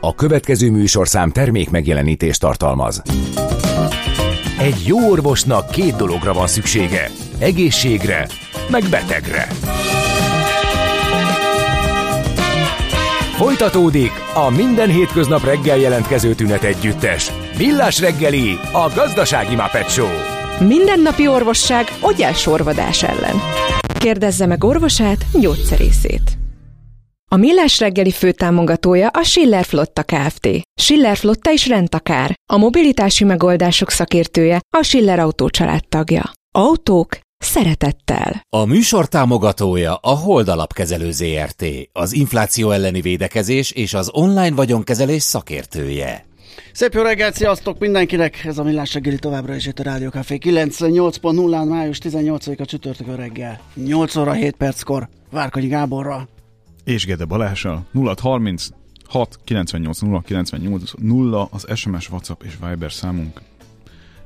A következő műsorszám termék megjelenítést tartalmaz. Egy jó orvosnak két dologra van szüksége. Egészségre, meg betegre. Folytatódik a minden hétköznap reggel jelentkező tünet együttes. Villás reggeli, a gazdasági Muppet Show. Mindennapi orvosság sorvadás ellen. Kérdezze meg orvosát, gyógyszerészét. A Millás reggeli főtámogatója a Schiller Flotta Kft. Schiller Flotta is rendtakár. A mobilitási megoldások szakértője a Schiller Autó tagja. Autók szeretettel. A műsor támogatója a Hold Alapkezelő ZRT, az infláció elleni védekezés és az online vagyonkezelés szakértője. Szép jó reggelt, sziasztok mindenkinek! Ez a Millás reggeli továbbra is itt a Rádió Café 98.0-án, május 18-a csütörtökön reggel. 8 óra 7 perckor Várkonyi Gáborra és Gede Balással 0630 6 98 0 98 0 az SMS, WhatsApp és Viber számunk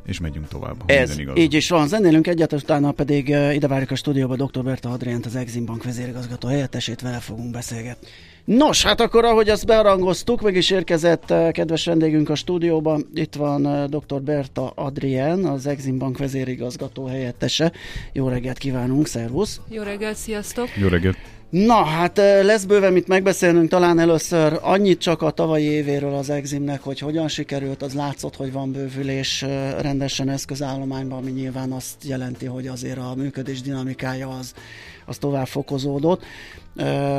és megyünk tovább. Ez igaz. így is van. Zenélünk egyet, utána pedig uh, ide várjuk a stúdióba dr. Berta Adriánt, az Exim Bank vezérigazgató helyettesét, vele fogunk beszélgetni. Nos, hát akkor ahogy azt bearangoztuk, meg is érkezett uh, kedves vendégünk a stúdióban. Itt van uh, dr. Berta Adrián, az Exim Bank vezérigazgató helyettese. Jó reggelt kívánunk, szervusz! Jó reggelt, sziasztok! Jó reggelt! Na, hát lesz bőven mit megbeszélnünk, talán először annyit csak a tavalyi évéről az Eximnek, hogy hogyan sikerült, az látszott, hogy van bővülés rendesen eszközállományban, ami nyilván azt jelenti, hogy azért a működés dinamikája az, az tovább fokozódott.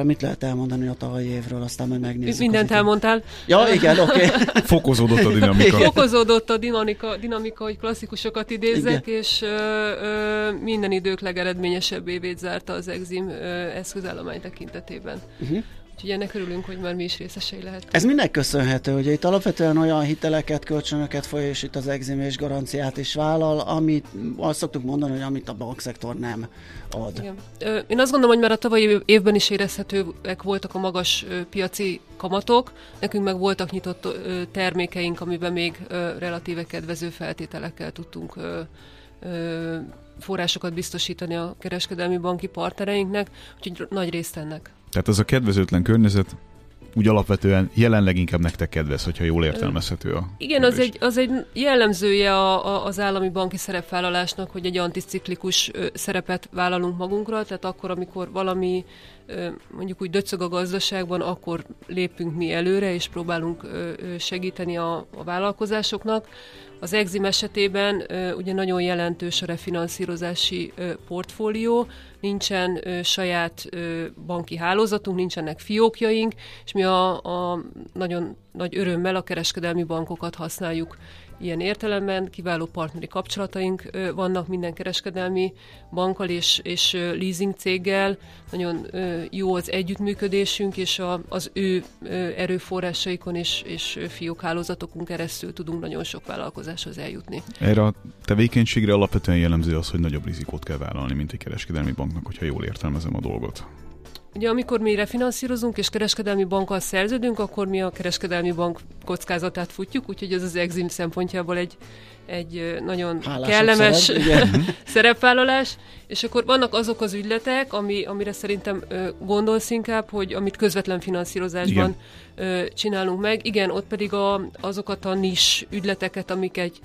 Mit lehet elmondani a tavalyi évről, aztán majd megnézzük. Mindent elmondtál. Ja, igen, oké. Okay. Fokozódott a dinamika. Fokozódott a dinamika, dinamika hogy klasszikusokat idézzek, igen. és uh, uh, minden idők legeredményesebb évét zárta az Exim uh, eszközállomány tekintetében. Uh-huh. Úgyhogy ennek örülünk, hogy már mi is részesei lehetünk. Ez minek köszönhető, hogy itt alapvetően olyan hiteleket, kölcsönöket folyó, és itt az exim és garanciát is vállal, amit azt szoktuk mondani, hogy amit a bankszektor nem ad. Igen. Én azt gondolom, hogy már a tavalyi évben is érezhetőek voltak a magas piaci kamatok, nekünk meg voltak nyitott termékeink, amiben még relatíve kedvező feltételekkel tudtunk forrásokat biztosítani a kereskedelmi banki partnereinknek, úgyhogy nagy részt ennek. Tehát ez a kedvezőtlen környezet úgy alapvetően jelenleg inkább nektek kedvez, hogyha jól értelmezhető a Igen, kérdés. az egy, az egy jellemzője a, a, az állami banki szerepvállalásnak, hogy egy anticiklikus szerepet vállalunk magunkra, tehát akkor, amikor valami mondjuk úgy döcög a gazdaságban, akkor lépünk mi előre, és próbálunk segíteni a, a vállalkozásoknak. Az Exim esetében ugye nagyon jelentős a refinanszírozási portfólió, nincsen saját banki hálózatunk, nincsenek fiókjaink, és mi a, a nagyon nagy örömmel a kereskedelmi bankokat használjuk ilyen értelemben. Kiváló partneri kapcsolataink vannak minden kereskedelmi bankkal és, és leasing céggel. Nagyon jó az együttműködésünk, és a, az ő erőforrásaikon és, és fiókhálózatokon keresztül tudunk nagyon sok vállalkozáshoz eljutni. Erre a tevékenységre alapvetően jellemző az, hogy nagyobb rizikót kell vállalni, mint egy kereskedelmi banknak, hogyha jól értelmezem a dolgot. Ugye amikor mi refinanszírozunk és kereskedelmi bankkal szerződünk, akkor mi a kereskedelmi bank kockázatát futjuk, úgyhogy ez az Exim szempontjából egy, egy nagyon Hálás kellemes szerep, szerepvállalás, és akkor vannak azok az ügyletek, ami, amire szerintem gondolsz inkább, hogy amit közvetlen finanszírozásban Igen. csinálunk meg. Igen, ott pedig a, azokat a nis ügyleteket, amik egy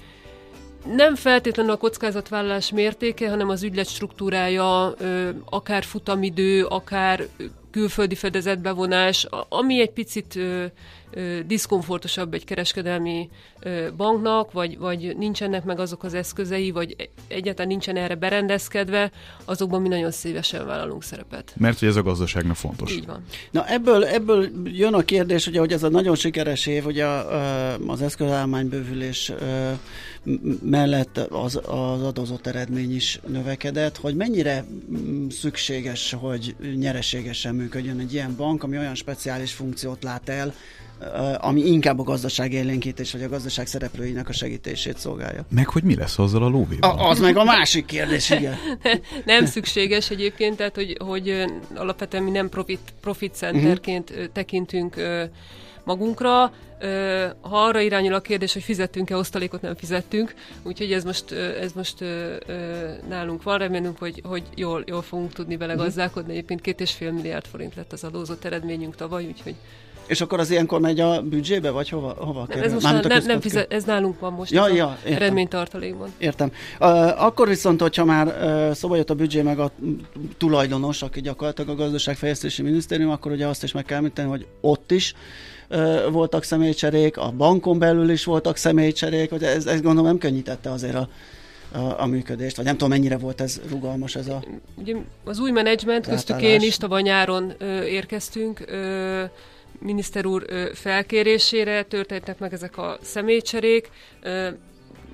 nem feltétlenül a kockázatvállalás mértéke, hanem az ügylet struktúrája, akár futamidő, akár külföldi fedezetbevonás, ami egy picit diszkomfortosabb egy kereskedelmi banknak, vagy, vagy nincsenek meg azok az eszközei, vagy egyáltalán nincsen erre berendezkedve, azokban mi nagyon szívesen vállalunk szerepet. Mert hogy ez a gazdaságnak fontos. Így van. Na ebből, ebből jön a kérdés, ugye, hogy ez a nagyon sikeres év, ugye az eszközállománybővülés mellett az, az adózott eredmény is növekedett, hogy mennyire szükséges, hogy nyereségesen működjön egy ilyen bank, ami olyan speciális funkciót lát el, ami inkább a gazdaság élénkítés, vagy a gazdaság szereplőinek a segítését szolgálja. Meg hogy mi lesz azzal a lóvéval? A, az meg a másik kérdés, igen. nem szükséges egyébként, tehát hogy, hogy alapvetően mi nem profit, profit centerként uh-huh. tekintünk magunkra. Ha arra irányul a kérdés, hogy fizettünk-e osztalékot, nem fizettünk, úgyhogy ez most, ez most nálunk van, remélünk, hogy, hogy jól, jól fogunk tudni bele mhm. gazdálkodni. Egyébként két és fél milliárd forint lett az adózott eredményünk tavaly, úgyhogy És akkor az ilyenkor megy a büdzsébe, vagy hova, hova nem, ez, most nem, nem, nem fizet, ez nálunk van most, ja, ja, a eredménytartalékban. Értem. Uh, akkor viszont, hogyha már uh, szóba jött a büdzsé meg a tulajdonos, aki gyakorlatilag a gazdaságfejlesztési minisztérium, akkor ugye azt is meg kell említeni, hogy ott is uh, voltak személycserék, a bankon belül is voltak személycserék, hogy ez, ez gondolom nem könnyítette azért a a, a működést, vagy nem tudom mennyire volt ez rugalmas ez a... Ugye az új menedzsment, köztük én is tavaly nyáron ö, érkeztünk, ö, miniszter úr felkérésére történtek meg ezek a személycserék.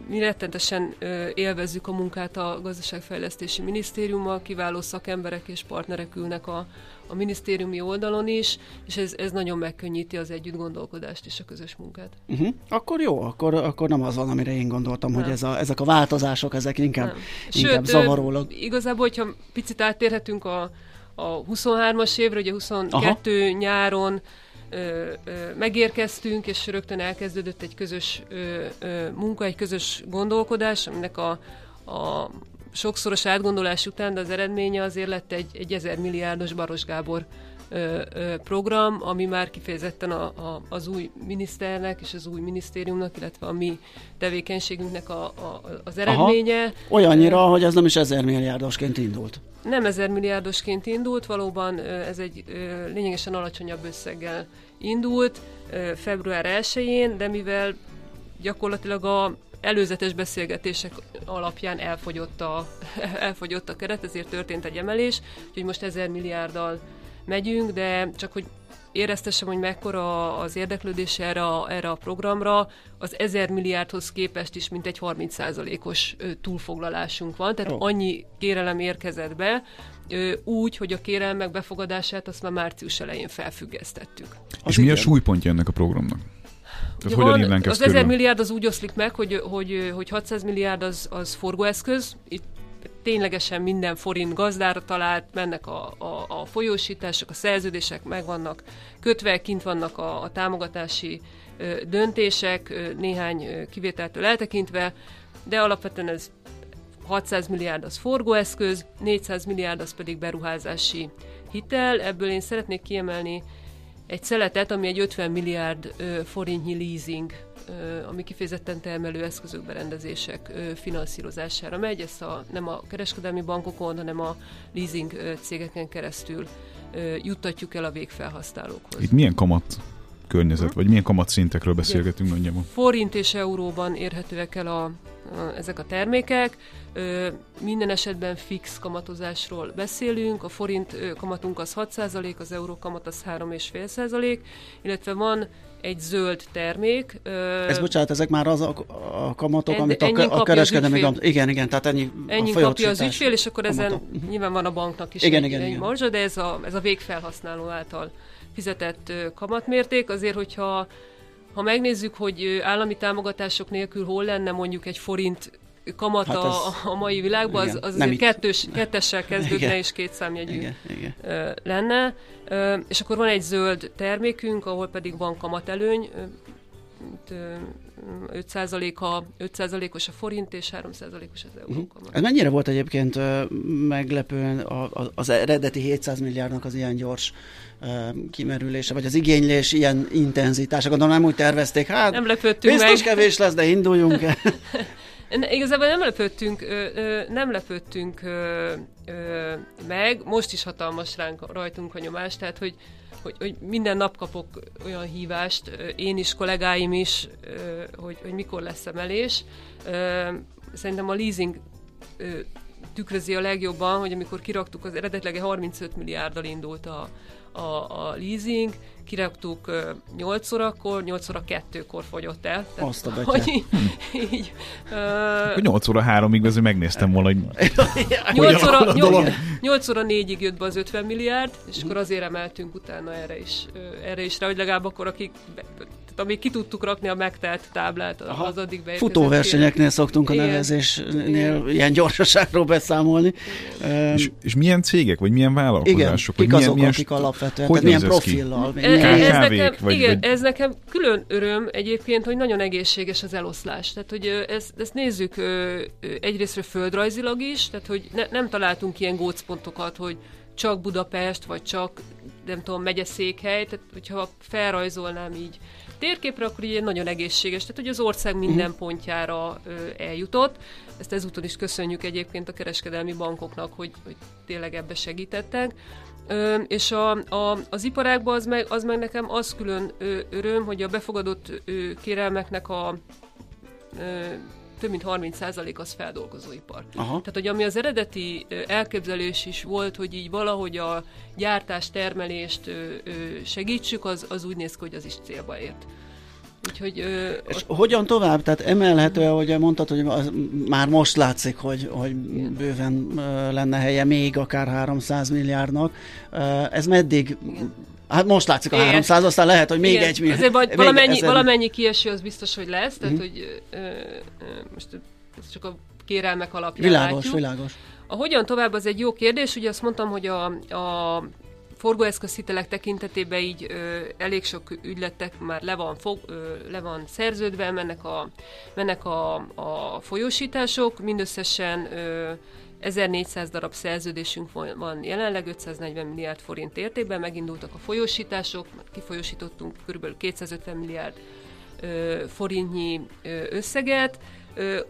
Mi rettentesen élvezzük a munkát a gazdaságfejlesztési minisztériummal, kiváló szakemberek és partnerek ülnek a, a minisztériumi oldalon is, és ez, ez nagyon megkönnyíti az együtt gondolkodást és a közös munkát. Uh-huh. Akkor jó, akkor, akkor nem az van, amire én gondoltam, nem. hogy ez a, ezek a változások, ezek inkább, nem. inkább Sőt, zavarólag. Igazából, hogyha picit áttérhetünk a, a 23-as évre, ugye 22 Aha. nyáron ö, ö, megérkeztünk, és rögtön elkezdődött egy közös ö, ö, munka, egy közös gondolkodás, aminek a, a sokszoros átgondolás után, de az eredménye azért lett egy, egy ezer milliárdos Baros Gábor program, ami már kifejezetten a, a, az új miniszternek és az új minisztériumnak, illetve a mi tevékenységünknek a, a, az eredménye. Aha. Olyannyira, hogy ez nem is ezer milliárdosként indult. Nem ezer milliárdosként indult, valóban ez egy lényegesen alacsonyabb összeggel indult február 1-én, de mivel gyakorlatilag a előzetes beszélgetések alapján elfogyott a, elfogyott a keret, ezért történt egy emelés, úgyhogy most ezer milliárddal megyünk, de csak hogy éreztessem, hogy mekkora az érdeklődés erre a, erre a programra, az ezer milliárdhoz képest is mintegy 30%-os túlfoglalásunk van, tehát oh. annyi kérelem érkezett be, úgy, hogy a kérelmek befogadását azt már március elején felfüggesztettük. És mi a súlypontja ennek a programnak? Tehát hogyan van, az körül? 1000 milliárd az úgy oszlik meg, hogy, hogy, hogy 600 milliárd az, az forgóeszköz, itt ténylegesen minden forint gazdára talált, mennek a, a, a folyósítások, a szerződések megvannak kötve, kint vannak a, a támogatási ö, döntések, ö, néhány ö, kivételtől eltekintve, de alapvetően ez 600 milliárd az forgóeszköz, 400 milliárd az pedig beruházási hitel. Ebből én szeretnék kiemelni egy szeletet, ami egy 50 milliárd ö, forintnyi leasing, ami kifejezetten termelő eszközök, berendezések finanszírozására megy. Ezt a, nem a kereskedelmi bankokon, hanem a leasing cégeken keresztül juttatjuk el a végfelhasználókhoz. Itt milyen kamat környezet, vagy milyen kamatszintekről beszélgetünk nagyjából? Forint és euróban érhetőek el a, a, ezek a termékek. Ö, minden esetben fix kamatozásról beszélünk, a forint ö, kamatunk az 6%, az euró kamat az 3,5%, illetve van egy zöld termék. Ö, Ez bocsánat, ezek már az a, a kamatok, en, amit a, a kereskedelmi Igen, igen, tehát ennyi Ennyi kapja az ügyfél, és akkor ezen kamatok. nyilván van a banknak is igen, egy, igen, egy igen. marzsa, de ez a, ez a végfelhasználó által fizetett kamatmérték. Azért, hogyha ha megnézzük, hogy állami támogatások nélkül hol lenne mondjuk egy forint kamat hát a, a mai világban, az, az azért kettős, kettessel kezdődne igen. és két számjegyű igen, igen. lenne. És akkor van egy zöld termékünk, ahol pedig van kamatelőny, 5%-a, 5%-os a forint és 3%-os az euró uh-huh. Ez mennyire volt egyébként meglepően az eredeti 700 milliárdnak az ilyen gyors kimerülése, vagy az igénylés ilyen intenzitása? Gondolom nem úgy tervezték, hát nem lepődtünk biztos meg. kevés lesz, de induljunk el. Igazából nem lepődtünk, nem lepődtünk meg, most is hatalmas ránk rajtunk a nyomás, tehát hogy, hogy, hogy minden nap kapok olyan hívást, én is, kollégáim is, hogy, hogy mikor lesz emelés. Szerintem a leasing tükrözi a legjobban, hogy amikor kiraktuk, az eredetleg 35 milliárddal indult a, a, a leasing, kiraktuk 8 órakor, 8 óra 2-kor fogyott el. Tehát, Azt a hogy így, így uh, 8 óra 3-ig azért megnéztem volna, hogy 8 óra, 8, 8 óra 4-ig jött be az 50 milliárd, és akkor azért emeltünk utána erre is, erre is rá, hogy legalább akkor akik tehát amíg ki tudtuk rakni a megtelt táblát, Aha. az addig beérkezett. Futóversenyeknél szoktunk a nevezésnél Igen. ilyen gyorsaságról beszámolni. És, és milyen cégek, vagy milyen vállalkozások? Igen, kik azok, milyen, akik alapvetően, tehát milyen profillal. Ez, nekem, vagy, igen, vagy... ez nekem külön öröm egyébként, hogy nagyon egészséges az eloszlás. Tehát, hogy ezt, ezt nézzük egyrésztről földrajzilag is, tehát, hogy ne, nem találtunk ilyen gócpontokat, hogy csak Budapest, vagy csak nem tudom, megyeszékhely, tehát hogyha felrajzolnám így térképre, akkor így nagyon egészséges, tehát hogy az ország minden uh-huh. pontjára ö, eljutott. Ezt ezúton is köszönjük egyébként a kereskedelmi bankoknak, hogy, hogy tényleg ebbe segítettek. Ö, és a, a, az iparágban az meg, az meg nekem az külön ö, öröm, hogy a befogadott ö, kérelmeknek a ö, több mint 30% az feldolgozóipar. Aha. Tehát, hogy ami az eredeti elképzelés is volt, hogy így valahogy a gyártás, termelést segítsük, az, az úgy néz ki, hogy az is célba ért. Úgyhogy, ö, és ott... hogyan tovább? Tehát emelhető, ahogy mondtad, hogy az, már most látszik, hogy, hogy bőven ö, lenne helye még akár 300 milliárdnak. Ö, ez meddig Igen. Hát most látszik a Igen. 300, aztán lehet, hogy még Igen. egy milliárd. Azért vagy valamennyi, ezen... valamennyi kieső az biztos, hogy lesz, tehát uh-huh. hogy ö, ö, most ez csak a kérelmek alapján Világos, látjuk. világos. A hogyan tovább az egy jó kérdés, ugye azt mondtam, hogy a, a forgóeszközhitelek tekintetében így ö, elég sok ügyletek már le van, fog, ö, le van szerződve, mennek a, mennek a, a folyósítások, mindösszesen ö, 1400 darab szerződésünk van jelenleg, 540 milliárd forint értékben, megindultak a folyósítások, kifolyósítottunk kb. 250 milliárd ö, forintnyi ö, összeget. Ö,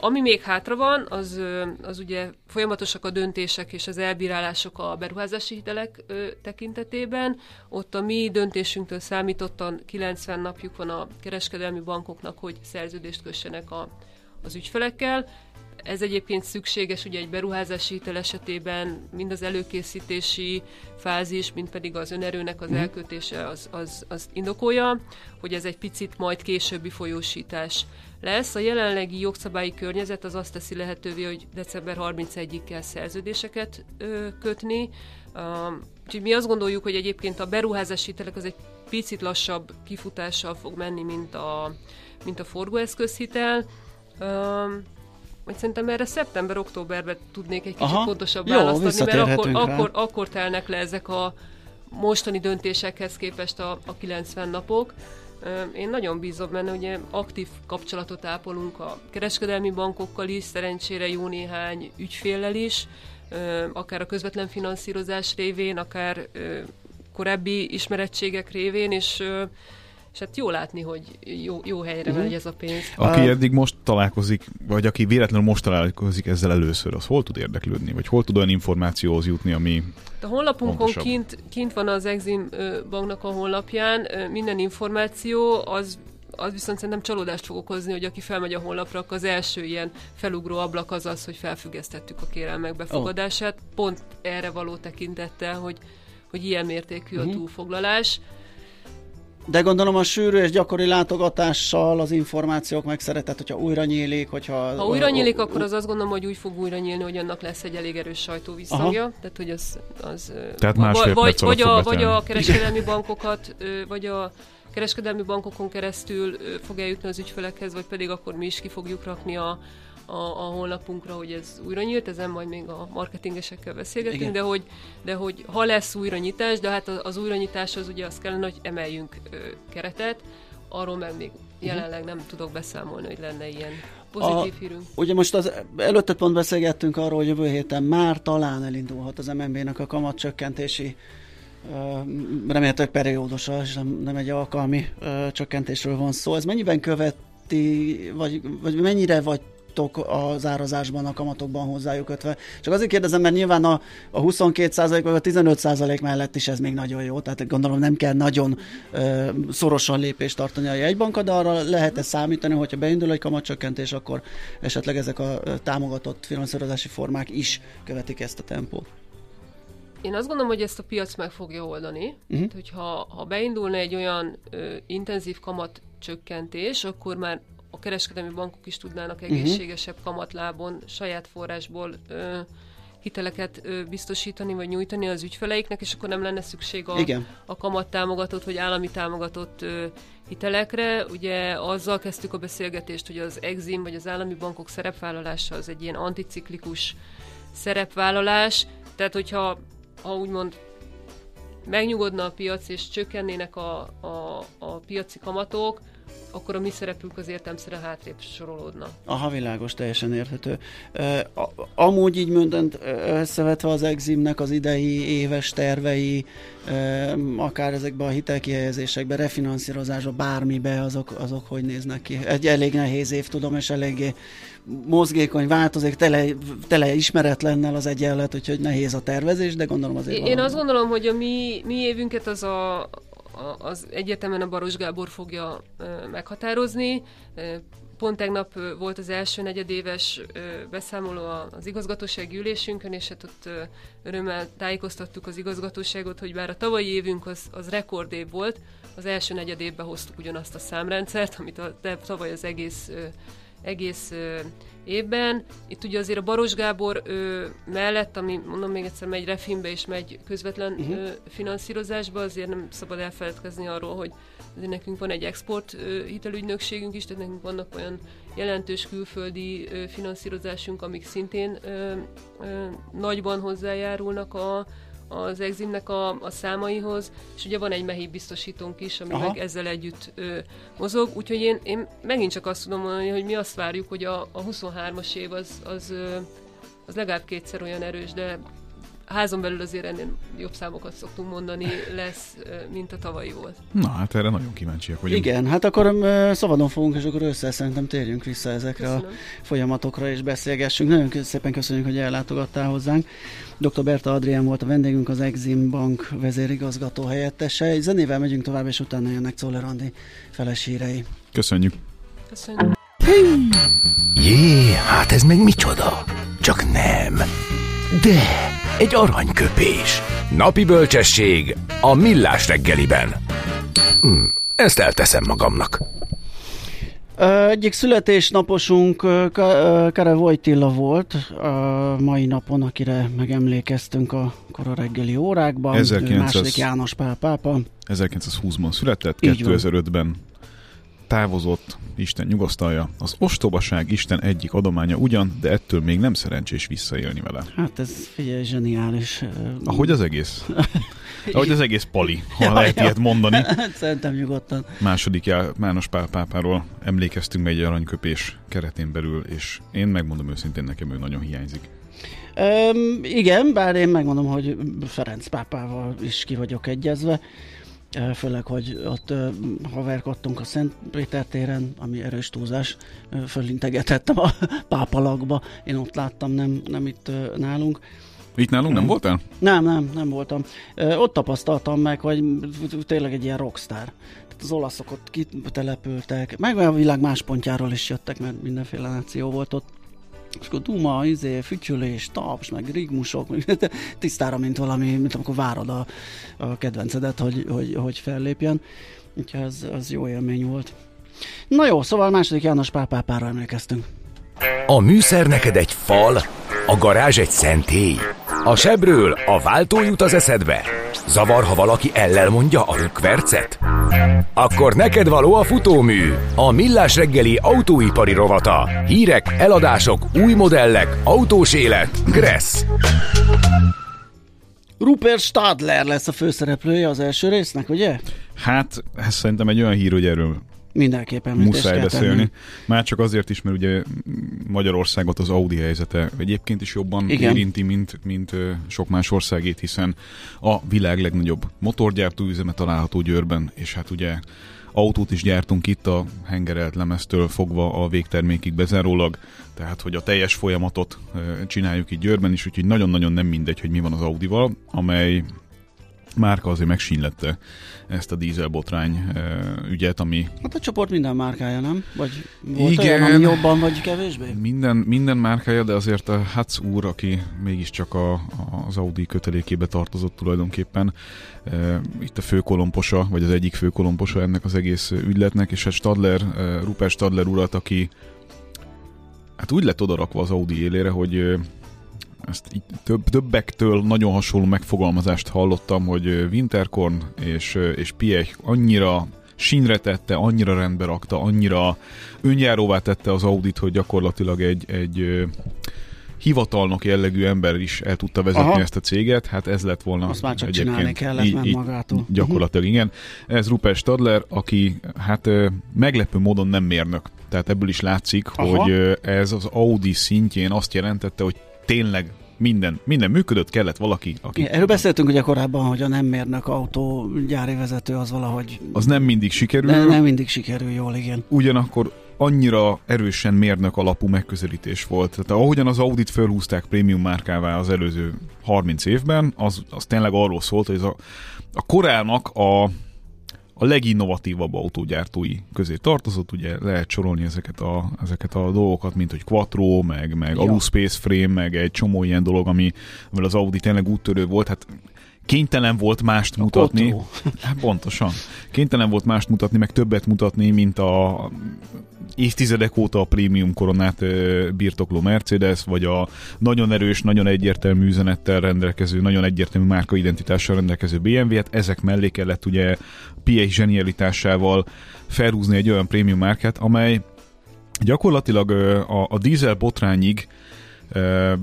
ami még hátra van, az, az ugye folyamatosak a döntések és az elbírálások a beruházási hitelek tekintetében. Ott a mi döntésünktől számítottan 90 napjuk van a kereskedelmi bankoknak, hogy szerződést kössenek a, az ügyfelekkel. Ez egyébként szükséges ugye egy beruházási hitel esetében mind az előkészítési fázis, mind pedig az önerőnek az mhm. elkötése az, az, az indokolja, hogy ez egy picit majd későbbi folyósítás lesz. A jelenlegi jogszabályi környezet az azt teszi lehetővé, hogy december 31-ig kell szerződéseket ö, kötni. Uh, úgyhogy mi azt gondoljuk, hogy egyébként a beruházási hitelek az egy picit lassabb kifutással fog menni, mint a, mint a forgóeszközhitel. Uh, vagy szerintem erre szeptember-októberben tudnék egy kicsit Aha, pontosabb választ adni, mert akkor, akkor, akkor telnek le ezek a mostani döntésekhez képest a, a 90 napok. Én nagyon bízom benne, hogy aktív kapcsolatot ápolunk a kereskedelmi bankokkal is, szerencsére jó néhány ügyféllel is, akár a közvetlen finanszírozás révén, akár korábbi ismerettségek révén, és és hát jó látni, hogy jó, jó helyre uh-huh. megy ez a pénz. Aki eddig most találkozik, vagy aki véletlenül most találkozik ezzel először, az hol tud érdeklődni? Vagy hol tud olyan információhoz jutni, ami A honlapunkon kint, kint van az Exim banknak a honlapján minden információ, az az viszont szerintem csalódást fog okozni, hogy aki felmegy a honlapra, akkor az első ilyen felugró ablak az az, hogy felfüggesztettük a kérelmek befogadását, oh. pont erre való tekintettel, hogy, hogy ilyen mértékű uh-huh. a mhm. túlfoglalás. De gondolom a sűrű és gyakori látogatással az információk megszeretett, hogyha újra nyílik, hogyha... Ha újra nyílik, o, akkor az azt gondolom, hogy úgy fog újra nyílni, hogy annak lesz egy elég erős sajtóvisszangja. Tehát, hogy az... az Tehát másfél vagy, vagy, a, vagy a kereskedelmi bankokat, vagy a kereskedelmi bankokon keresztül fog eljutni az ügyfelekhez, vagy pedig akkor mi is ki fogjuk rakni a, a, a honlapunkra, hogy ez újra nyílt, ezen majd még a marketingesekkel beszélgetünk, Igen. de hogy, de hogy ha lesz újranyitás, de hát az újranyitás az ugye az kellene, hogy emeljünk ö, keretet, arról meg még mhm. jelenleg nem tudok beszámolni, hogy lenne ilyen pozitív a, hírünk. Ugye most az előtte pont beszélgettünk arról, hogy jövő héten már talán elindulhat az MNB-nak a kamatcsökkentési remélhetőleg periódusa, és nem, nem egy alkalmi uh, csökkentésről van szó. Ez mennyiben követi, vagy, vagy mennyire vagy vagytok az árazásban, a kamatokban hozzájuk kötve. Csak azért kérdezem, mert nyilván a, a 22% vagy a 15% mellett is ez még nagyon jó, tehát gondolom nem kell nagyon ö, szorosan lépést tartani a jegybanka, de arra lehet-e számítani, hogyha beindul egy kamatcsökkentés, akkor esetleg ezek a támogatott finanszírozási formák is követik ezt a tempót. Én azt gondolom, hogy ezt a piac meg fogja oldani. Uh-huh. Tehát, hogyha ha beindulna egy olyan ö, intenzív kamat csökkentés, akkor már a kereskedelmi bankok is tudnának mhm. egészségesebb kamatlábon, saját forrásból ö, hiteleket ö, biztosítani, vagy nyújtani az ügyfeleiknek, és akkor nem lenne szükség a, Igen. a kamat támogatott, vagy állami támogatott ö, hitelekre. Ugye azzal kezdtük a beszélgetést, hogy az Exim, vagy az állami bankok szerepvállalása az egy ilyen anticiklikus szerepvállalás, tehát hogyha ha úgymond megnyugodna a piac, és csökkennének a, a, a piaci kamatok, akkor a mi szerepünk az értelmszerűen hátrébb sorolódna. Aha, világos, teljesen érthető. Amúgy így mondant összevetve az Eximnek az idei éves tervei, akár ezekben a hitelkihelyezésekben, refinanszírozásban, bármibe, azok, azok hogy néznek ki? Egy elég nehéz év, tudom, és eléggé mozgékony, változik, tele, tele ismeretlennel az egyenlet, úgyhogy nehéz a tervezés, de gondolom azért Én valami. azt gondolom, hogy a mi, mi évünket az a, az egyértelműen a Baros Gábor fogja meghatározni. Pont tegnap volt az első negyedéves beszámoló az igazgatósági ülésünkön, és hát ott örömmel tájékoztattuk az igazgatóságot, hogy bár a tavalyi évünk az, az rekordév volt, az első negyedévben hoztuk ugyanazt a számrendszert, amit a, tavaly az egész egész évben. Itt ugye azért a Baros Gábor ö, mellett, ami mondom még egyszer megy refinbe és megy közvetlen uh-huh. ö, finanszírozásba, azért nem szabad elfeledkezni arról, hogy azért nekünk van egy export ö, hitelügynökségünk is, tehát nekünk vannak olyan jelentős külföldi ö, finanszírozásunk, amik szintén ö, ö, nagyban hozzájárulnak a, az Eximnek a, a számaihoz, és ugye van egy mehi biztosítónk is, ami Aha. meg ezzel együtt ö, mozog, úgyhogy én, én megint csak azt tudom mondani, hogy mi azt várjuk, hogy a, a 23-as év az, az, az legalább kétszer olyan erős, de házon belül azért ennél jobb számokat szoktunk mondani lesz, mint a tavalyi volt. Na, hát erre nagyon kíváncsiak vagyunk. Igen, hát akkor szabadon fogunk, és akkor össze szerintem térjünk vissza ezekre Köszönöm. a folyamatokra, és beszélgessünk. Nagyon szépen köszönjük, hogy ellátogattál hozzánk. Dr. Berta Adrián volt a vendégünk, az Exim Bank vezérigazgató helyettese. Egy zenével megyünk tovább, és utána jönnek Czoller Andi felesírei. Köszönjük. Köszönjük. Jé, hát ez meg micsoda? Csak nem. De egy aranyköpés. Napi bölcsesség a millás reggeliben. Hm, ezt elteszem magamnak. Egyik születésnaposunk Kare Vojtilla volt a mai napon, akire megemlékeztünk a kora reggeli órákban. 1900... Második János Pál pápa. 1920-ban született, 2005-ben távozott, Isten nyugosztalja. Az ostobaság Isten egyik adománya ugyan, de ettől még nem szerencsés visszaélni vele. Hát ez figyelj, zseniális. Ahogy az egész. Ahogy az egész pali, ha ja, lehet ja. ilyet mondani. Szerintem nyugodtan. Második János Pál pápáról emlékeztünk egy aranyköpés keretén belül, és én megmondom őszintén, nekem ő nagyon hiányzik. Üm, igen, bár én megmondom, hogy Ferenc pápával is ki vagyok egyezve főleg, hogy ott haverkodtunk a Szent Péter téren, ami erős túlzás, fölintegetettem a pápalakba, én ott láttam, nem, nem itt nálunk. Itt nálunk nem voltál? Nem, nem, nem voltam. Ott tapasztaltam meg, hogy tényleg egy ilyen rockstar. Tehát az olaszok ott kitelepültek, meg a világ más pontjáról is jöttek, mert mindenféle náció volt ott és akkor duma, izé, fütyülés, taps, meg rigmusok, tisztára, mint valami, mint amikor várod a, a kedvencedet, hogy, hogy, hogy fellépjen. Úgyhogy ez, az jó élmény volt. Na jó, szóval második János pápápára emlékeztünk. A műszer neked egy fal, a garázs egy szentély. A sebről a váltó jut az eszedbe. Zavar, ha valaki ellel mondja a rükvercet? Akkor neked való a futómű, a millás reggeli autóipari rovata. Hírek, eladások, új modellek, autós élet, Gressz. Rupert Stadler lesz a főszereplője az első résznek, ugye? Hát, ez szerintem egy olyan hír, hogy erről Mindenképpen muszáj beszélni. Tenni. Már csak azért is, mert ugye Magyarországot az Audi helyzete egyébként is jobban Igen. érinti, mint, mint sok más országét, hiszen a világ legnagyobb motorgyártó üzeme található Győrben, és hát ugye autót is gyártunk itt a hengerelt lemeztől fogva a végtermékig bezárólag, tehát hogy a teljes folyamatot csináljuk itt Győrben is, úgyhogy nagyon-nagyon nem mindegy, hogy mi van az Audival, amely márka azért megsínlette ezt a dízelbotrány ügyet, ami... Hát a csoport minden márkája, nem? Vagy volt Igen, olyan, ami jobban, vagy kevésbé? Minden, minden márkája, de azért a Hatz úr, aki mégiscsak a, az Audi kötelékébe tartozott tulajdonképpen, itt a főkolomposa, vagy az egyik főkolomposa ennek az egész ügyletnek, és hát Stadler, Rupert Stadler urat, aki hát úgy lett odarakva az Audi élére, hogy ezt így több, többektől nagyon hasonló megfogalmazást hallottam, hogy Winterkorn és, és Piech annyira sínre tette, annyira rendbe rakta, annyira önjáróvá tette az Audit, hogy gyakorlatilag egy, egy hivatalnok jellegű ember is el tudta vezetni Aha. ezt a céget, hát ez lett volna Azt már csak csinálni kellett így, így, magától. Gyakorlatilag igen. Ez Rupert Stadler, aki hát meglepő módon nem mérnök. Tehát ebből is látszik, Aha. hogy ez az Audi szintjén azt jelentette, hogy tényleg minden, minden működött, kellett valaki, aki... Igen, erről beszéltünk ugye korábban, hogy a nem mérnök autógyári vezető az valahogy... Az nem mindig sikerül. De nem mindig sikerül jól, igen. Ugyanakkor annyira erősen mérnök alapú megközelítés volt. Tehát ahogyan az Audit fölhúzták prémium márkává az előző 30 évben, az, az tényleg arról szólt, hogy ez a, a korának a, a leginnovatívabb autógyártói közé tartozott, ugye lehet sorolni ezeket a, ezeket a dolgokat, mint hogy Quattro, meg, meg ja. Alu Space Frame, meg egy csomó ilyen dolog, ami, amivel az Audi tényleg úttörő volt, hát kénytelen volt mást mutatni. Hát pontosan. Kénytelen volt mást mutatni, meg többet mutatni, mint a évtizedek óta a prémium koronát birtokló Mercedes, vagy a nagyon erős, nagyon egyértelmű üzenettel rendelkező, nagyon egyértelmű márkaidentitással rendelkező BMW-et, ezek mellé kellett ugye PA zsenialitásával felhúzni egy olyan prémium márkát, amely gyakorlatilag a, a dízel botrányig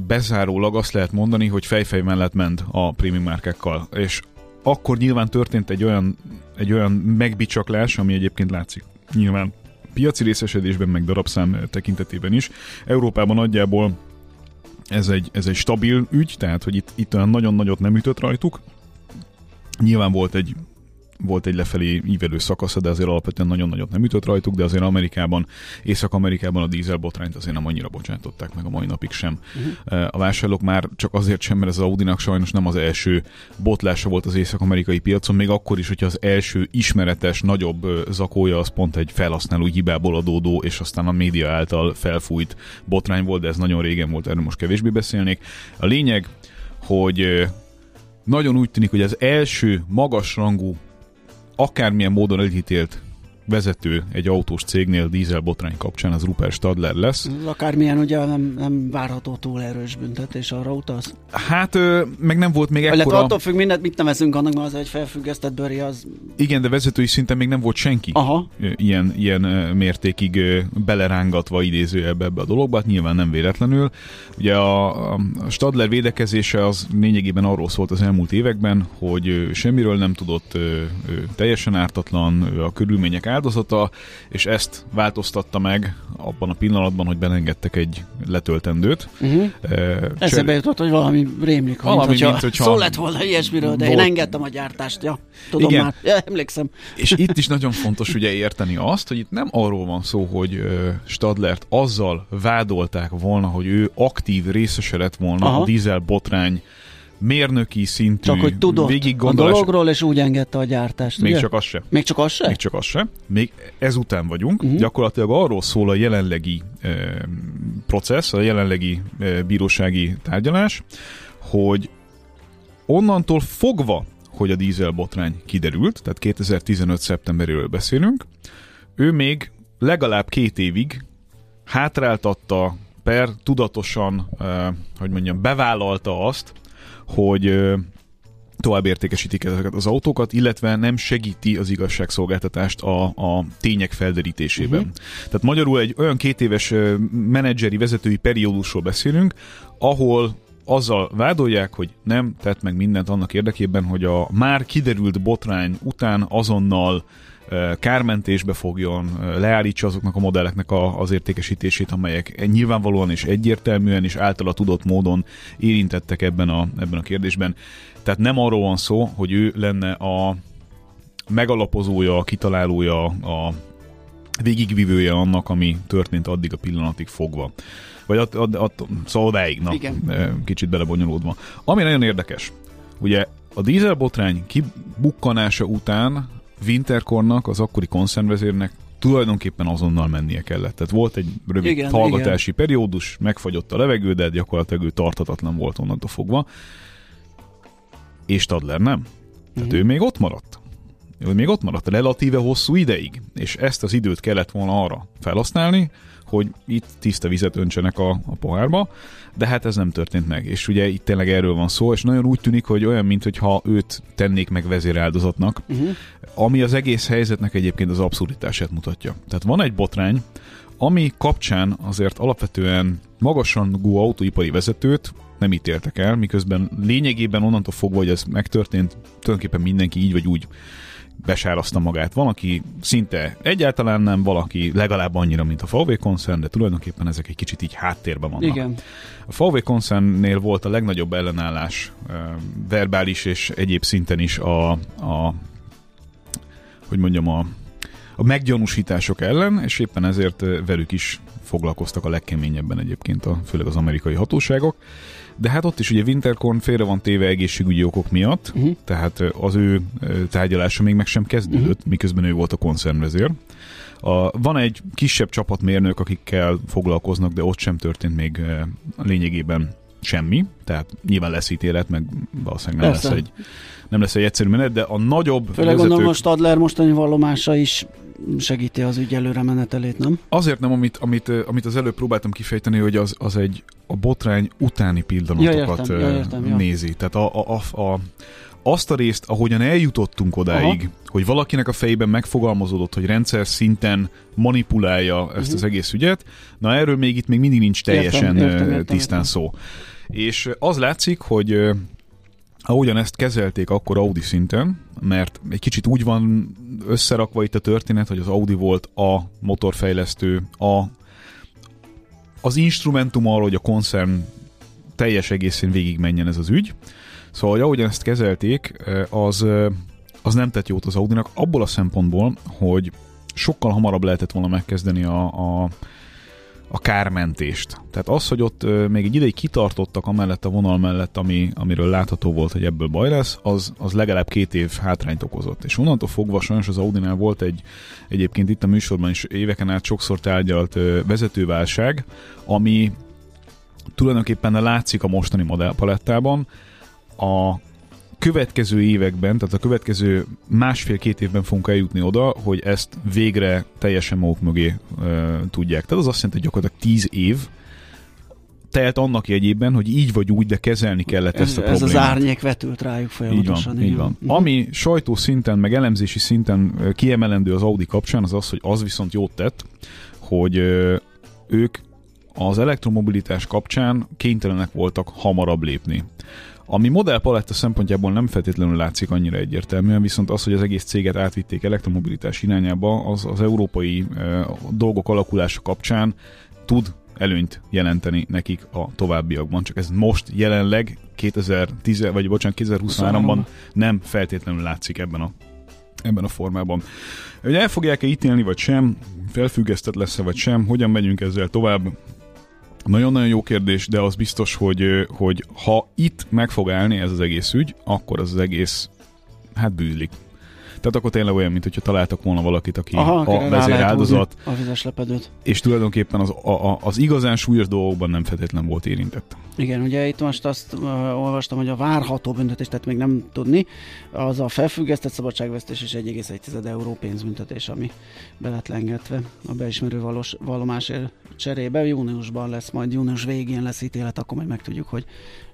bezárólag azt lehet mondani, hogy fejfej mellett ment a prémium márkákkal, és akkor nyilván történt egy olyan, egy olyan megbicsaklás, ami egyébként látszik nyilván piaci részesedésben, meg darabszám tekintetében is. Európában nagyjából ez egy, ez egy stabil ügy, tehát hogy itt, itt olyan nagyon nagyot nem ütött rajtuk. Nyilván volt egy volt egy lefelé ívelő szakasza, de azért alapvetően nagyon nagyot nem ütött rajtuk, de azért Amerikában, Észak-Amerikában a dízel botrányt azért nem annyira bocsátották meg a mai napig sem. Uh-huh. A vásárlók már csak azért sem, mert az Audinak sajnos nem az első botlása volt az észak-amerikai piacon, még akkor is, hogyha az első ismeretes, nagyobb zakója az pont egy felhasználó hibából adódó, és aztán a média által felfújt botrány volt, de ez nagyon régen volt, erről most kevésbé beszélnék. A lényeg, hogy nagyon úgy tűnik, hogy az első magasrangú akármilyen módon elhitélt vezető egy autós cégnél dízel botrány kapcsán az Rupert Stadler lesz. Akármilyen ugye nem, nem várható túl erős büntetés, arra utaz? Hát ö, meg nem volt még ekkora... Illetve attól függ mindent, mit nevezünk annak, mert az egy felfüggesztett bőri az... Igen, de vezetői szinten még nem volt senki Aha. Ilyen, ilyen mértékig belerángatva idézőjelbe ebbe a dologba, hát nyilván nem véletlenül. Ugye a, a Stadler védekezése az lényegében arról szólt az elmúlt években, hogy semmiről nem tudott, teljesen ártatlan, a körülmények áldozata, és ezt változtatta meg abban a pillanatban, hogy belengedtek egy letöltendőt. Uh-huh. Uh, Eszembe jutott, hogy valami rémlik, valami, mint, hogyha, mint, hogyha szó lett volna ilyesmiről, de volt... én engedtem a gyártást, ja, tudom Igen. már, ja, emlékszem. És itt is nagyon fontos ugye érteni azt, hogy itt nem arról van szó, hogy Stadlert azzal vádolták volna, hogy ő aktív részese lett volna Aha. a dízel botrány mérnöki szintű Csak hogy tudott a dologról, és úgy engedte a gyártást. Még ugye? csak az se. Még csak az se? Még csak az se. Még ezután vagyunk. Uh-huh. Gyakorlatilag arról szól a jelenlegi e, processz, a jelenlegi e, bírósági tárgyalás, hogy onnantól fogva, hogy a dízel botrány kiderült, tehát 2015. szeptemberéről beszélünk, ő még legalább két évig hátráltatta per tudatosan, eh, hogy mondjam, bevállalta azt, hogy tovább értékesítik ezeket az autókat, illetve nem segíti az igazságszolgáltatást a, a tények felderítésében. Uh-huh. Tehát magyarul egy olyan két éves menedzseri vezetői periódusról beszélünk, ahol azzal vádolják, hogy nem tett meg mindent annak érdekében, hogy a már kiderült botrány után azonnal kármentésbe fogjon, leállítsa azoknak a modelleknek a, az értékesítését, amelyek nyilvánvalóan és egyértelműen és általa tudott módon érintettek ebben a, ebben a kérdésben. Tehát nem arról van szó, hogy ő lenne a megalapozója, a kitalálója, a végigvivője annak, ami történt addig a pillanatig fogva. Vagy att, att, att, szóval odáig, na, Igen. kicsit belebonyolódva. Ami nagyon érdekes, ugye a dízelbotrány kibukkanása után Winterkornak, az akkori koncernvezérnek tulajdonképpen azonnal mennie kellett. Tehát volt egy rövid igen, hallgatási igen. periódus, megfagyott a levegő, de gyakorlatilag ő tartatatlan volt onnantól fogva. És Tadler nem. Tehát uh-huh. ő még ott maradt. Ő még ott maradt relatíve hosszú ideig, és ezt az időt kellett volna arra felhasználni, hogy itt tiszta vizet öntsenek a, a pohárba, de hát ez nem történt meg. És ugye itt tényleg erről van szó, és nagyon úgy tűnik, hogy olyan, mintha őt tennék meg vezéráldozatnak, uh-huh. ami az egész helyzetnek egyébként az abszurditását mutatja. Tehát van egy botrány, ami kapcsán azért alapvetően magasrangú autóipari vezetőt nem ítéltek el, miközben lényegében onnantól fogva, hogy ez megtörtént, tulajdonképpen mindenki így vagy úgy besárazta magát. Van, aki szinte egyáltalán nem, valaki legalább annyira, mint a VW koncern, de tulajdonképpen ezek egy kicsit így háttérben vannak. Igen. A VW koncernnél volt a legnagyobb ellenállás verbális és egyéb szinten is a, a hogy mondjam, a, a meggyanúsítások ellen, és éppen ezért velük is foglalkoztak a legkeményebben egyébként, a, főleg az amerikai hatóságok. De hát ott is ugye Winterkorn félre van téve egészségügyi okok miatt, uh-huh. tehát az ő tárgyalása még meg sem kezdődött, uh-huh. miközben ő volt a koncernvezér. A, van egy kisebb csapatmérnök, akikkel foglalkoznak, de ott sem történt még lényegében semmi, tehát nyilván lesz ítélet, meg valószínűleg nem lesz egy nem lesz egy egyszerű menet, de a nagyobb Főleg vezetők... gondolom most Adler mostani vallomása is segíti az ügy előre menetelét, nem? Azért nem, amit, amit, amit az előbb próbáltam kifejteni, hogy az, az egy a botrány utáni pillanatokat ja, értem, ja, értem, nézi. Tehát a, a, a, a, azt a részt, ahogyan eljutottunk odáig, Aha. hogy valakinek a fejében megfogalmazódott, hogy rendszer szinten manipulálja ezt uh-huh. az egész ügyet, na erről még itt még mindig nincs teljesen értem, értem, értem, tisztán értem. szó. És az látszik, hogy ahogyan ezt kezelték akkor Audi szinten, mert egy kicsit úgy van összerakva itt a történet, hogy az Audi volt a motorfejlesztő, a, az instrumentum arra, hogy a koncern teljes egészén végigmenjen ez az ügy. Szóval, hogy ahogyan ezt kezelték, az, az nem tett jót az Audinak, abból a szempontból, hogy sokkal hamarabb lehetett volna megkezdeni a, a a kármentést. Tehát az, hogy ott még egy ideig kitartottak amellett a vonal mellett, ami, amiről látható volt, hogy ebből baj lesz, az, az legalább két év hátrányt okozott. És onnantól fogva sajnos az Audinál volt egy, egyébként itt a műsorban is éveken át sokszor tárgyalt vezetőválság, ami tulajdonképpen látszik a mostani modellpalettában. A következő években, tehát a következő másfél-két évben fogunk eljutni oda, hogy ezt végre teljesen maguk mögé e, tudják. Tehát az azt jelenti, hogy gyakorlatilag tíz év telt annak jegyében, hogy így vagy úgy, de kezelni kellett ez, ezt a problémát. Ez az árnyék vetült rájuk folyamatosan. Így van, így van. Uh-huh. Ami sajtó szinten, meg elemzési szinten kiemelendő az Audi kapcsán, az az, hogy az viszont jót tett, hogy ők az elektromobilitás kapcsán kénytelenek voltak hamarabb lépni. Ami modellpaletta szempontjából nem feltétlenül látszik annyira egyértelműen, viszont az, hogy az egész céget átvitték elektromobilitás irányába, az, az európai e, dolgok alakulása kapcsán tud előnyt jelenteni nekik a továbbiakban. Csak ez most jelenleg 2010, vagy bocsánat, 2023-ban nem feltétlenül látszik ebben a ebben a formában. Hogy el fogják-e ítélni, vagy sem, felfüggesztett lesz-e, vagy sem, hogyan megyünk ezzel tovább, nagyon-nagyon jó kérdés, de az biztos, hogy, hogy ha itt meg fog állni ez az egész ügy, akkor az, az egész hát bűzlik. Tehát akkor tényleg olyan, mint hogyha találtak volna valakit, aki Aha, a vezér áldozat. A vizes lepedőt. És tulajdonképpen az, a, a, az igazán súlyos dolgokban nem feltétlen volt érintett. Igen, ugye itt most azt uh, olvastam, hogy a várható büntetés, tehát még nem tudni, az a felfüggesztett szabadságvesztés és 1,1 euró pénzbüntetés, ami be lett lengetve a beismerő valós, vallomásért cserébe. Júniusban lesz, majd június végén lesz ítélet, akkor majd megtudjuk, hogy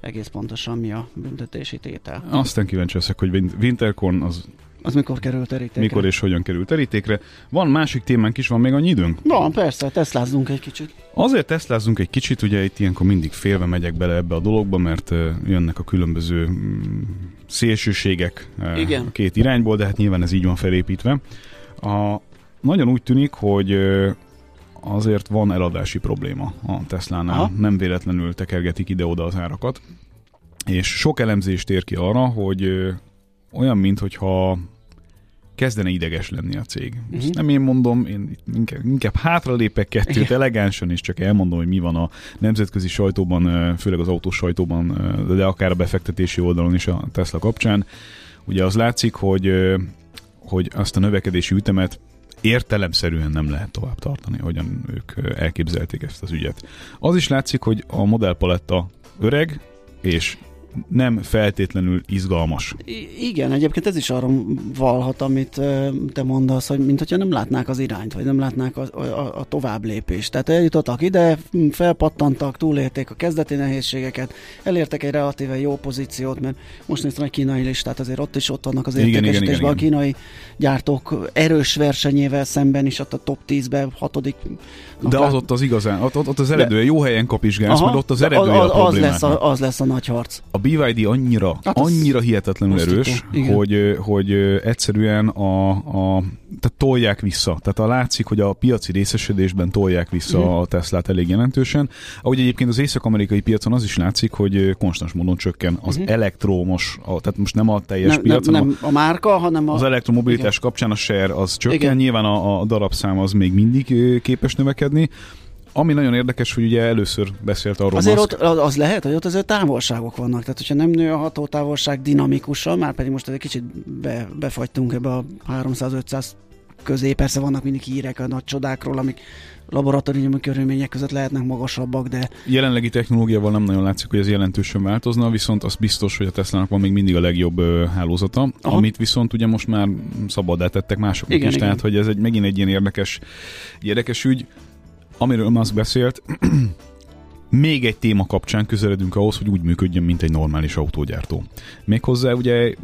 egész pontosan mi a büntetési tétel. Aztán kíváncsi leszek, hogy Winterkorn az az mikor került terítékre? Mikor és hogyan került terítékre. Van másik témánk is, van még annyi időnk? Van, persze, teszlázzunk egy kicsit. Azért teszlázzunk egy kicsit, ugye itt ilyenkor mindig félve megyek bele ebbe a dologba, mert uh, jönnek a különböző um, szélsőségek uh, Igen. a két irányból, de hát nyilván ez így van felépítve. A, nagyon úgy tűnik, hogy uh, azért van eladási probléma a Tesla-nál. Aha. Nem véletlenül tekergetik ide-oda az árakat. És sok elemzést ér ki arra, hogy olyan, mintha kezdene ideges lenni a cég. Uh-huh. Ezt nem én mondom, én inkább, inkább hátralépek kettőt Igen. elegánsan, és csak elmondom, hogy mi van a nemzetközi sajtóban, főleg az autós sajtóban, de akár a befektetési oldalon is a Tesla kapcsán. Ugye az látszik, hogy, hogy azt a növekedési ütemet értelemszerűen nem lehet tovább tartani, hogyan ők elképzelték ezt az ügyet. Az is látszik, hogy a modellpaletta öreg, és nem feltétlenül izgalmas. I- igen, egyébként ez is arra valhat, amit te mondasz, hogy mint hogyha nem látnák az irányt, vagy nem látnák a, a, a tovább lépést. Tehát eljutottak ide, felpattantak, túlélték a kezdeti nehézségeket, elértek egy relatíve jó pozíciót, mert most néztem egy kínai listát, azért ott is ott vannak az értékesítésben a kínai gyártók erős versenyével szemben is ott a top 10-ben, hatodik. De az ott az igazán, ott, ott, ott az eredő, de, jó helyen kapizsgálsz, mert ott az eredő az, a az, lesz a, az lesz a nagy harc. A BYD annyira, hát annyira hihetetlenül erős, hogy, hogy egyszerűen a, a tehát tolják vissza. Tehát a látszik, hogy a piaci részesedésben tolják vissza uh-huh. a Teslát elég jelentősen. Ahogy egyébként az észak-amerikai piacon az is látszik, hogy konstans módon csökken az uh-huh. elektromos, a, tehát most nem a teljes nem, piac, nem, nem a, a márka, hanem a... Az elektromobilitás igen. kapcsán a share az csökken, igen. nyilván a, a darabszám az még mindig képes növekedni. Ami nagyon érdekes, hogy ugye először beszélt arról Azért Musk. ott az lehet, hogy ott azért távolságok vannak. Tehát, hogyha nem nő a hatótávolság dinamikusan, már pedig most egy kicsit be, befagytunk ebbe a 300-500 közé. Persze vannak mindig hírek a nagy csodákról, amik laboratóriumi körülmények között lehetnek magasabbak, de... Jelenlegi technológiával nem nagyon látszik, hogy ez jelentősen változna, viszont az biztos, hogy a Tesla-nak van még mindig a legjobb ö, hálózata, Aha. amit viszont ugye most már szabadá tettek másoknak igen, is, igen. tehát hogy ez egy, megint egy ilyen érdekes, érdekes ügy amiről Musk beszélt, még egy téma kapcsán közeledünk ahhoz, hogy úgy működjön, mint egy normális autógyártó. Méghozzá ugye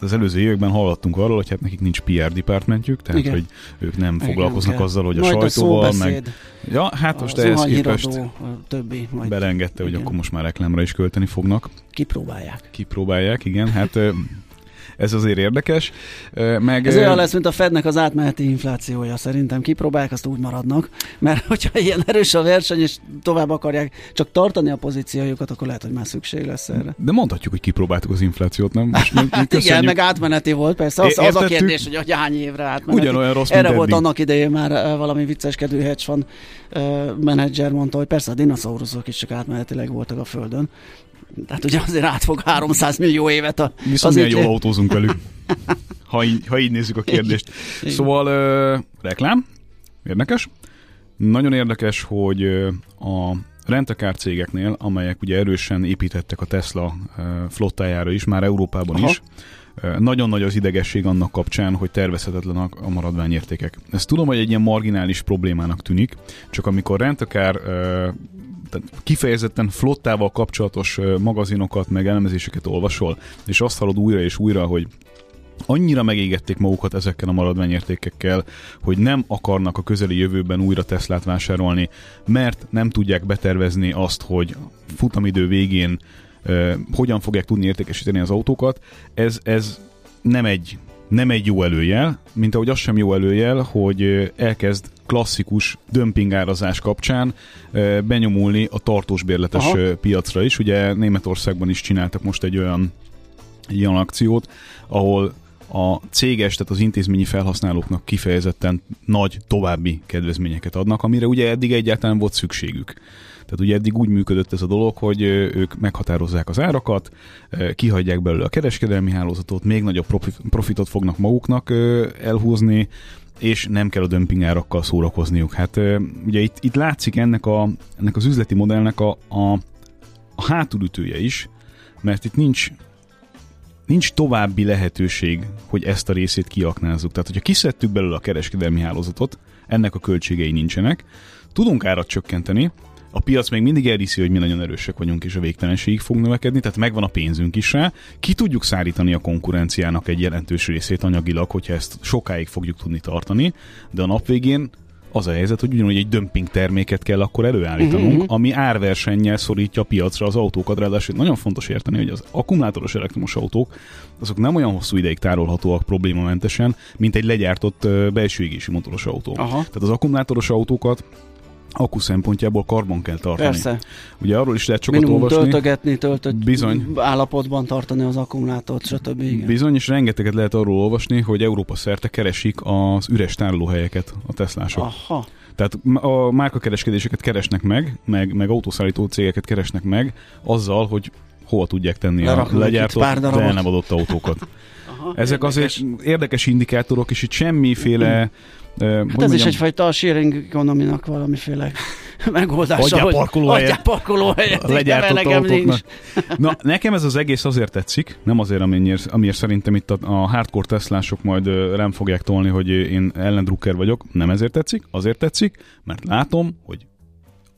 az előző években hallottunk arról, hogy hát nekik nincs PR departmentjük, tehát Igen. hogy ők nem Igen, foglalkoznak kell. azzal, hogy a majd sajtóval, a meg... Ja, hát most ehhez képest többi, majd... belengedte, hogy akkor most már reklámra is költeni fognak. Kipróbálják. Kipróbálják, igen. Hát ez azért érdekes. Meg, ez olyan lesz, mint a Fednek az átmeneti inflációja. Szerintem kipróbálják, azt úgy maradnak. Mert hogyha ilyen erős a verseny, és tovább akarják csak tartani a pozíciójukat, akkor lehet, hogy már szükség lesz erre. De mondhatjuk, hogy kipróbáltuk az inflációt, nem? Most hát igen, meg átmeneti volt, persze. Az, az a kérdés, hogy a hány évre átmeneti. Ugyanolyan rossz, Erre volt annak idején már valami vicceskedő hedge fund menedzser mondta, hogy persze a dinoszauruszok is csak átmenetileg voltak a Földön. Tehát ugye azért átfog 300 millió évet. A, Viszont milyen jól autózunk velük, ha így, ha így nézzük a kérdést. Szóval uh, reklám, érdekes. Nagyon érdekes, hogy a rentakár cégeknél, amelyek ugye erősen építettek a Tesla flottájára is, már Európában Aha. is, nagyon nagy az idegesség annak kapcsán, hogy tervezhetetlen a maradványértékek. Ezt tudom, hogy egy ilyen marginális problémának tűnik, csak amikor rentakár tehát kifejezetten flottával kapcsolatos magazinokat, meg elemzéseket olvasol, és azt hallod újra és újra, hogy annyira megégették magukat ezekkel a maradványértékekkel, hogy nem akarnak a közeli jövőben újra Teslát vásárolni, mert nem tudják betervezni azt, hogy futamidő végén uh, hogyan fogják tudni értékesíteni az autókat. Ez, ez nem egy nem egy jó előjel, mint ahogy az sem jó előjel, hogy elkezd klasszikus dömpingárazás kapcsán benyomulni a tartós bérletes Aha. piacra is. Ugye Németországban is csináltak most egy olyan, egy olyan akciót, ahol a céges, tehát az intézményi felhasználóknak kifejezetten nagy további kedvezményeket adnak, amire ugye eddig egyáltalán volt szükségük. Tehát ugye eddig úgy működött ez a dolog, hogy ők meghatározzák az árakat, kihagyják belőle a kereskedelmi hálózatot, még nagyobb profitot fognak maguknak elhúzni, és nem kell a dömping árakkal szórakozniuk. Hát ugye itt, itt látszik ennek, a, ennek az üzleti modellnek a, a, a hátulütője is, mert itt nincs nincs további lehetőség, hogy ezt a részét kiaknázzuk. Tehát, hogyha kiszedtük belőle a kereskedelmi hálózatot, ennek a költségei nincsenek, tudunk árat csökkenteni, a piac még mindig elhiszi, hogy mi nagyon erősek vagyunk, és a végtelenségig fog növekedni, tehát megvan a pénzünk is rá. Ki tudjuk szárítani a konkurenciának egy jelentős részét anyagilag, hogyha ezt sokáig fogjuk tudni tartani, de a nap végén az a helyzet, hogy ugyanúgy egy dömping terméket kell akkor előállítanunk, uh-huh. ami árversennyel szorítja a piacra az autókat. Ráadásul nagyon fontos érteni, hogy az akkumulátoros elektromos autók azok nem olyan hosszú ideig tárolhatóak problémamentesen, mint egy legyártott belső égési motoros autó. Aha. Tehát az akkumulátoros autókat akku szempontjából karban kell tartani. Persze. Ugye arról is lehet sokat Minimum olvasni. töltögetni, töltött Bizony. állapotban tartani az akkumulátort, stb. Igen. Bizony, és rengeteget lehet arról olvasni, hogy Európa szerte keresik az üres tárolóhelyeket a Teslások. Aha. Tehát a márkakereskedéseket keresnek meg, meg, meg autószállító cégeket keresnek meg azzal, hogy hova tudják tenni Leraknak a legyártott, de el nem adott autókat. Aha, Ezek érdekes. azért érdekes indikátorok, és itt semmiféle Hát ez is egyfajta sharing economy valamiféle megoldása, Adjál hogy parkolóhelyet. adjál parkolóhelyet. legyártott. Na, nekem ez az egész azért tetszik, nem azért, amiért, amiért szerintem itt a, a hardcore Teslások majd rám fogják tolni, hogy én ellendrukker vagyok. Nem ezért tetszik, azért tetszik, mert látom, hogy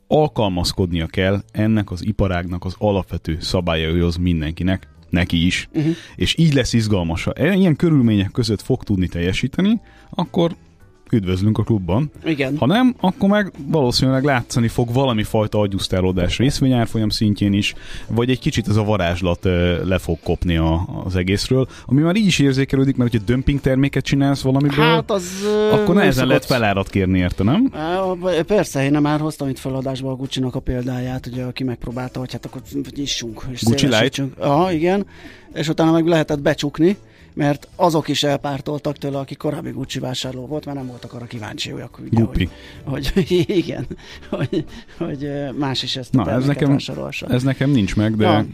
alkalmazkodnia kell ennek az iparágnak az alapvető szabályaihoz mindenkinek, neki is, uh-huh. és így lesz izgalmas. Ha ilyen körülmények között fog tudni teljesíteni, akkor üdvözlünk a klubban. Igen. Ha nem, akkor meg valószínűleg látszani fog valami fajta agyusztálódás részvényárfolyam szintjén is, vagy egy kicsit ez a varázslat le fog kopni a, az egészről, ami már így is érzékelődik, mert hogyha dömping terméket csinálsz valamiből, Hát az... akkor nehezen szokott- lehet felárat kérni érte, nem? Persze, én már hoztam itt feladásba a gucci a példáját, ugye, aki megpróbálta, hogy hát akkor hogy issunk. És Gucci szélesítsünk. Aha, igen. És utána meg lehetett becsukni, mert azok is elpártoltak tőle, aki korábbi Gucci vásárló volt, mert nem voltak arra kíváncsiak. Ugye, Gupi. hogy, hogy, igen, hogy, hogy más is ezt Na, ez nekem, vásárolhassa. ez nekem nincs meg, de, Na.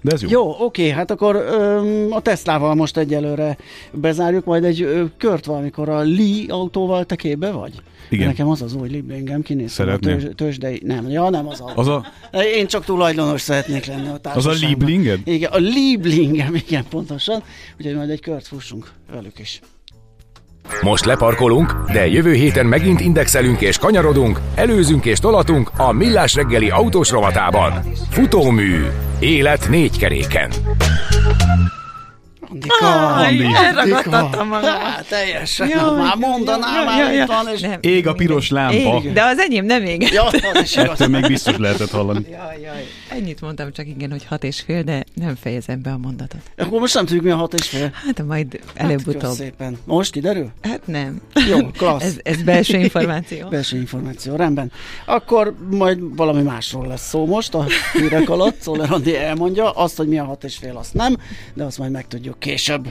De ez jó. Jó, oké, hát akkor öm, a Teslával most egyelőre bezárjuk, majd egy ö, kört valamikor a Lee autóval te képbe vagy? Igen. Nekem az az új Lieblingem, kinéztem a Szeretném. tőzs, tőzsdei... Nem, ja, nem az. Az a, Én csak tulajdonos szeretnék lenni a az a. Lieblinged? Igen, a Lieblingem, igen, pontosan. Úgyhogy majd egy kört fussunk velük is. Most leparkolunk, de jövő héten megint indexelünk és kanyarodunk, előzünk és tolatunk a Millás reggeli autós rovatában. Futómű. Élet négy keréken. Andika, Andi. elragadtattam magam. Hát, teljesen, Jaj, már mondanám, jaj, már jaj, jaj. van, és... Nem. Ég a piros lámpa. Ég, de az enyém nem ég. Ja, az is igaz. Ettől még biztos lehetett hallani. Jaj, jaj. Ennyit mondtam csak igen, hogy hat és fél, de nem fejezem be a mondatot. Akkor most nem tudjuk, mi a hat és fél. Hát majd Hát, előbb-utóbb. kösz szépen. Most kiderül? Hát nem. Jó, klassz. Ez, ez belső információ. Belső információ, rendben. Akkor majd valami másról lesz szó most a hírek alatt. Szóval Andi elmondja azt, hogy mi a hat és fél, azt nem, de azt majd megtudjuk később.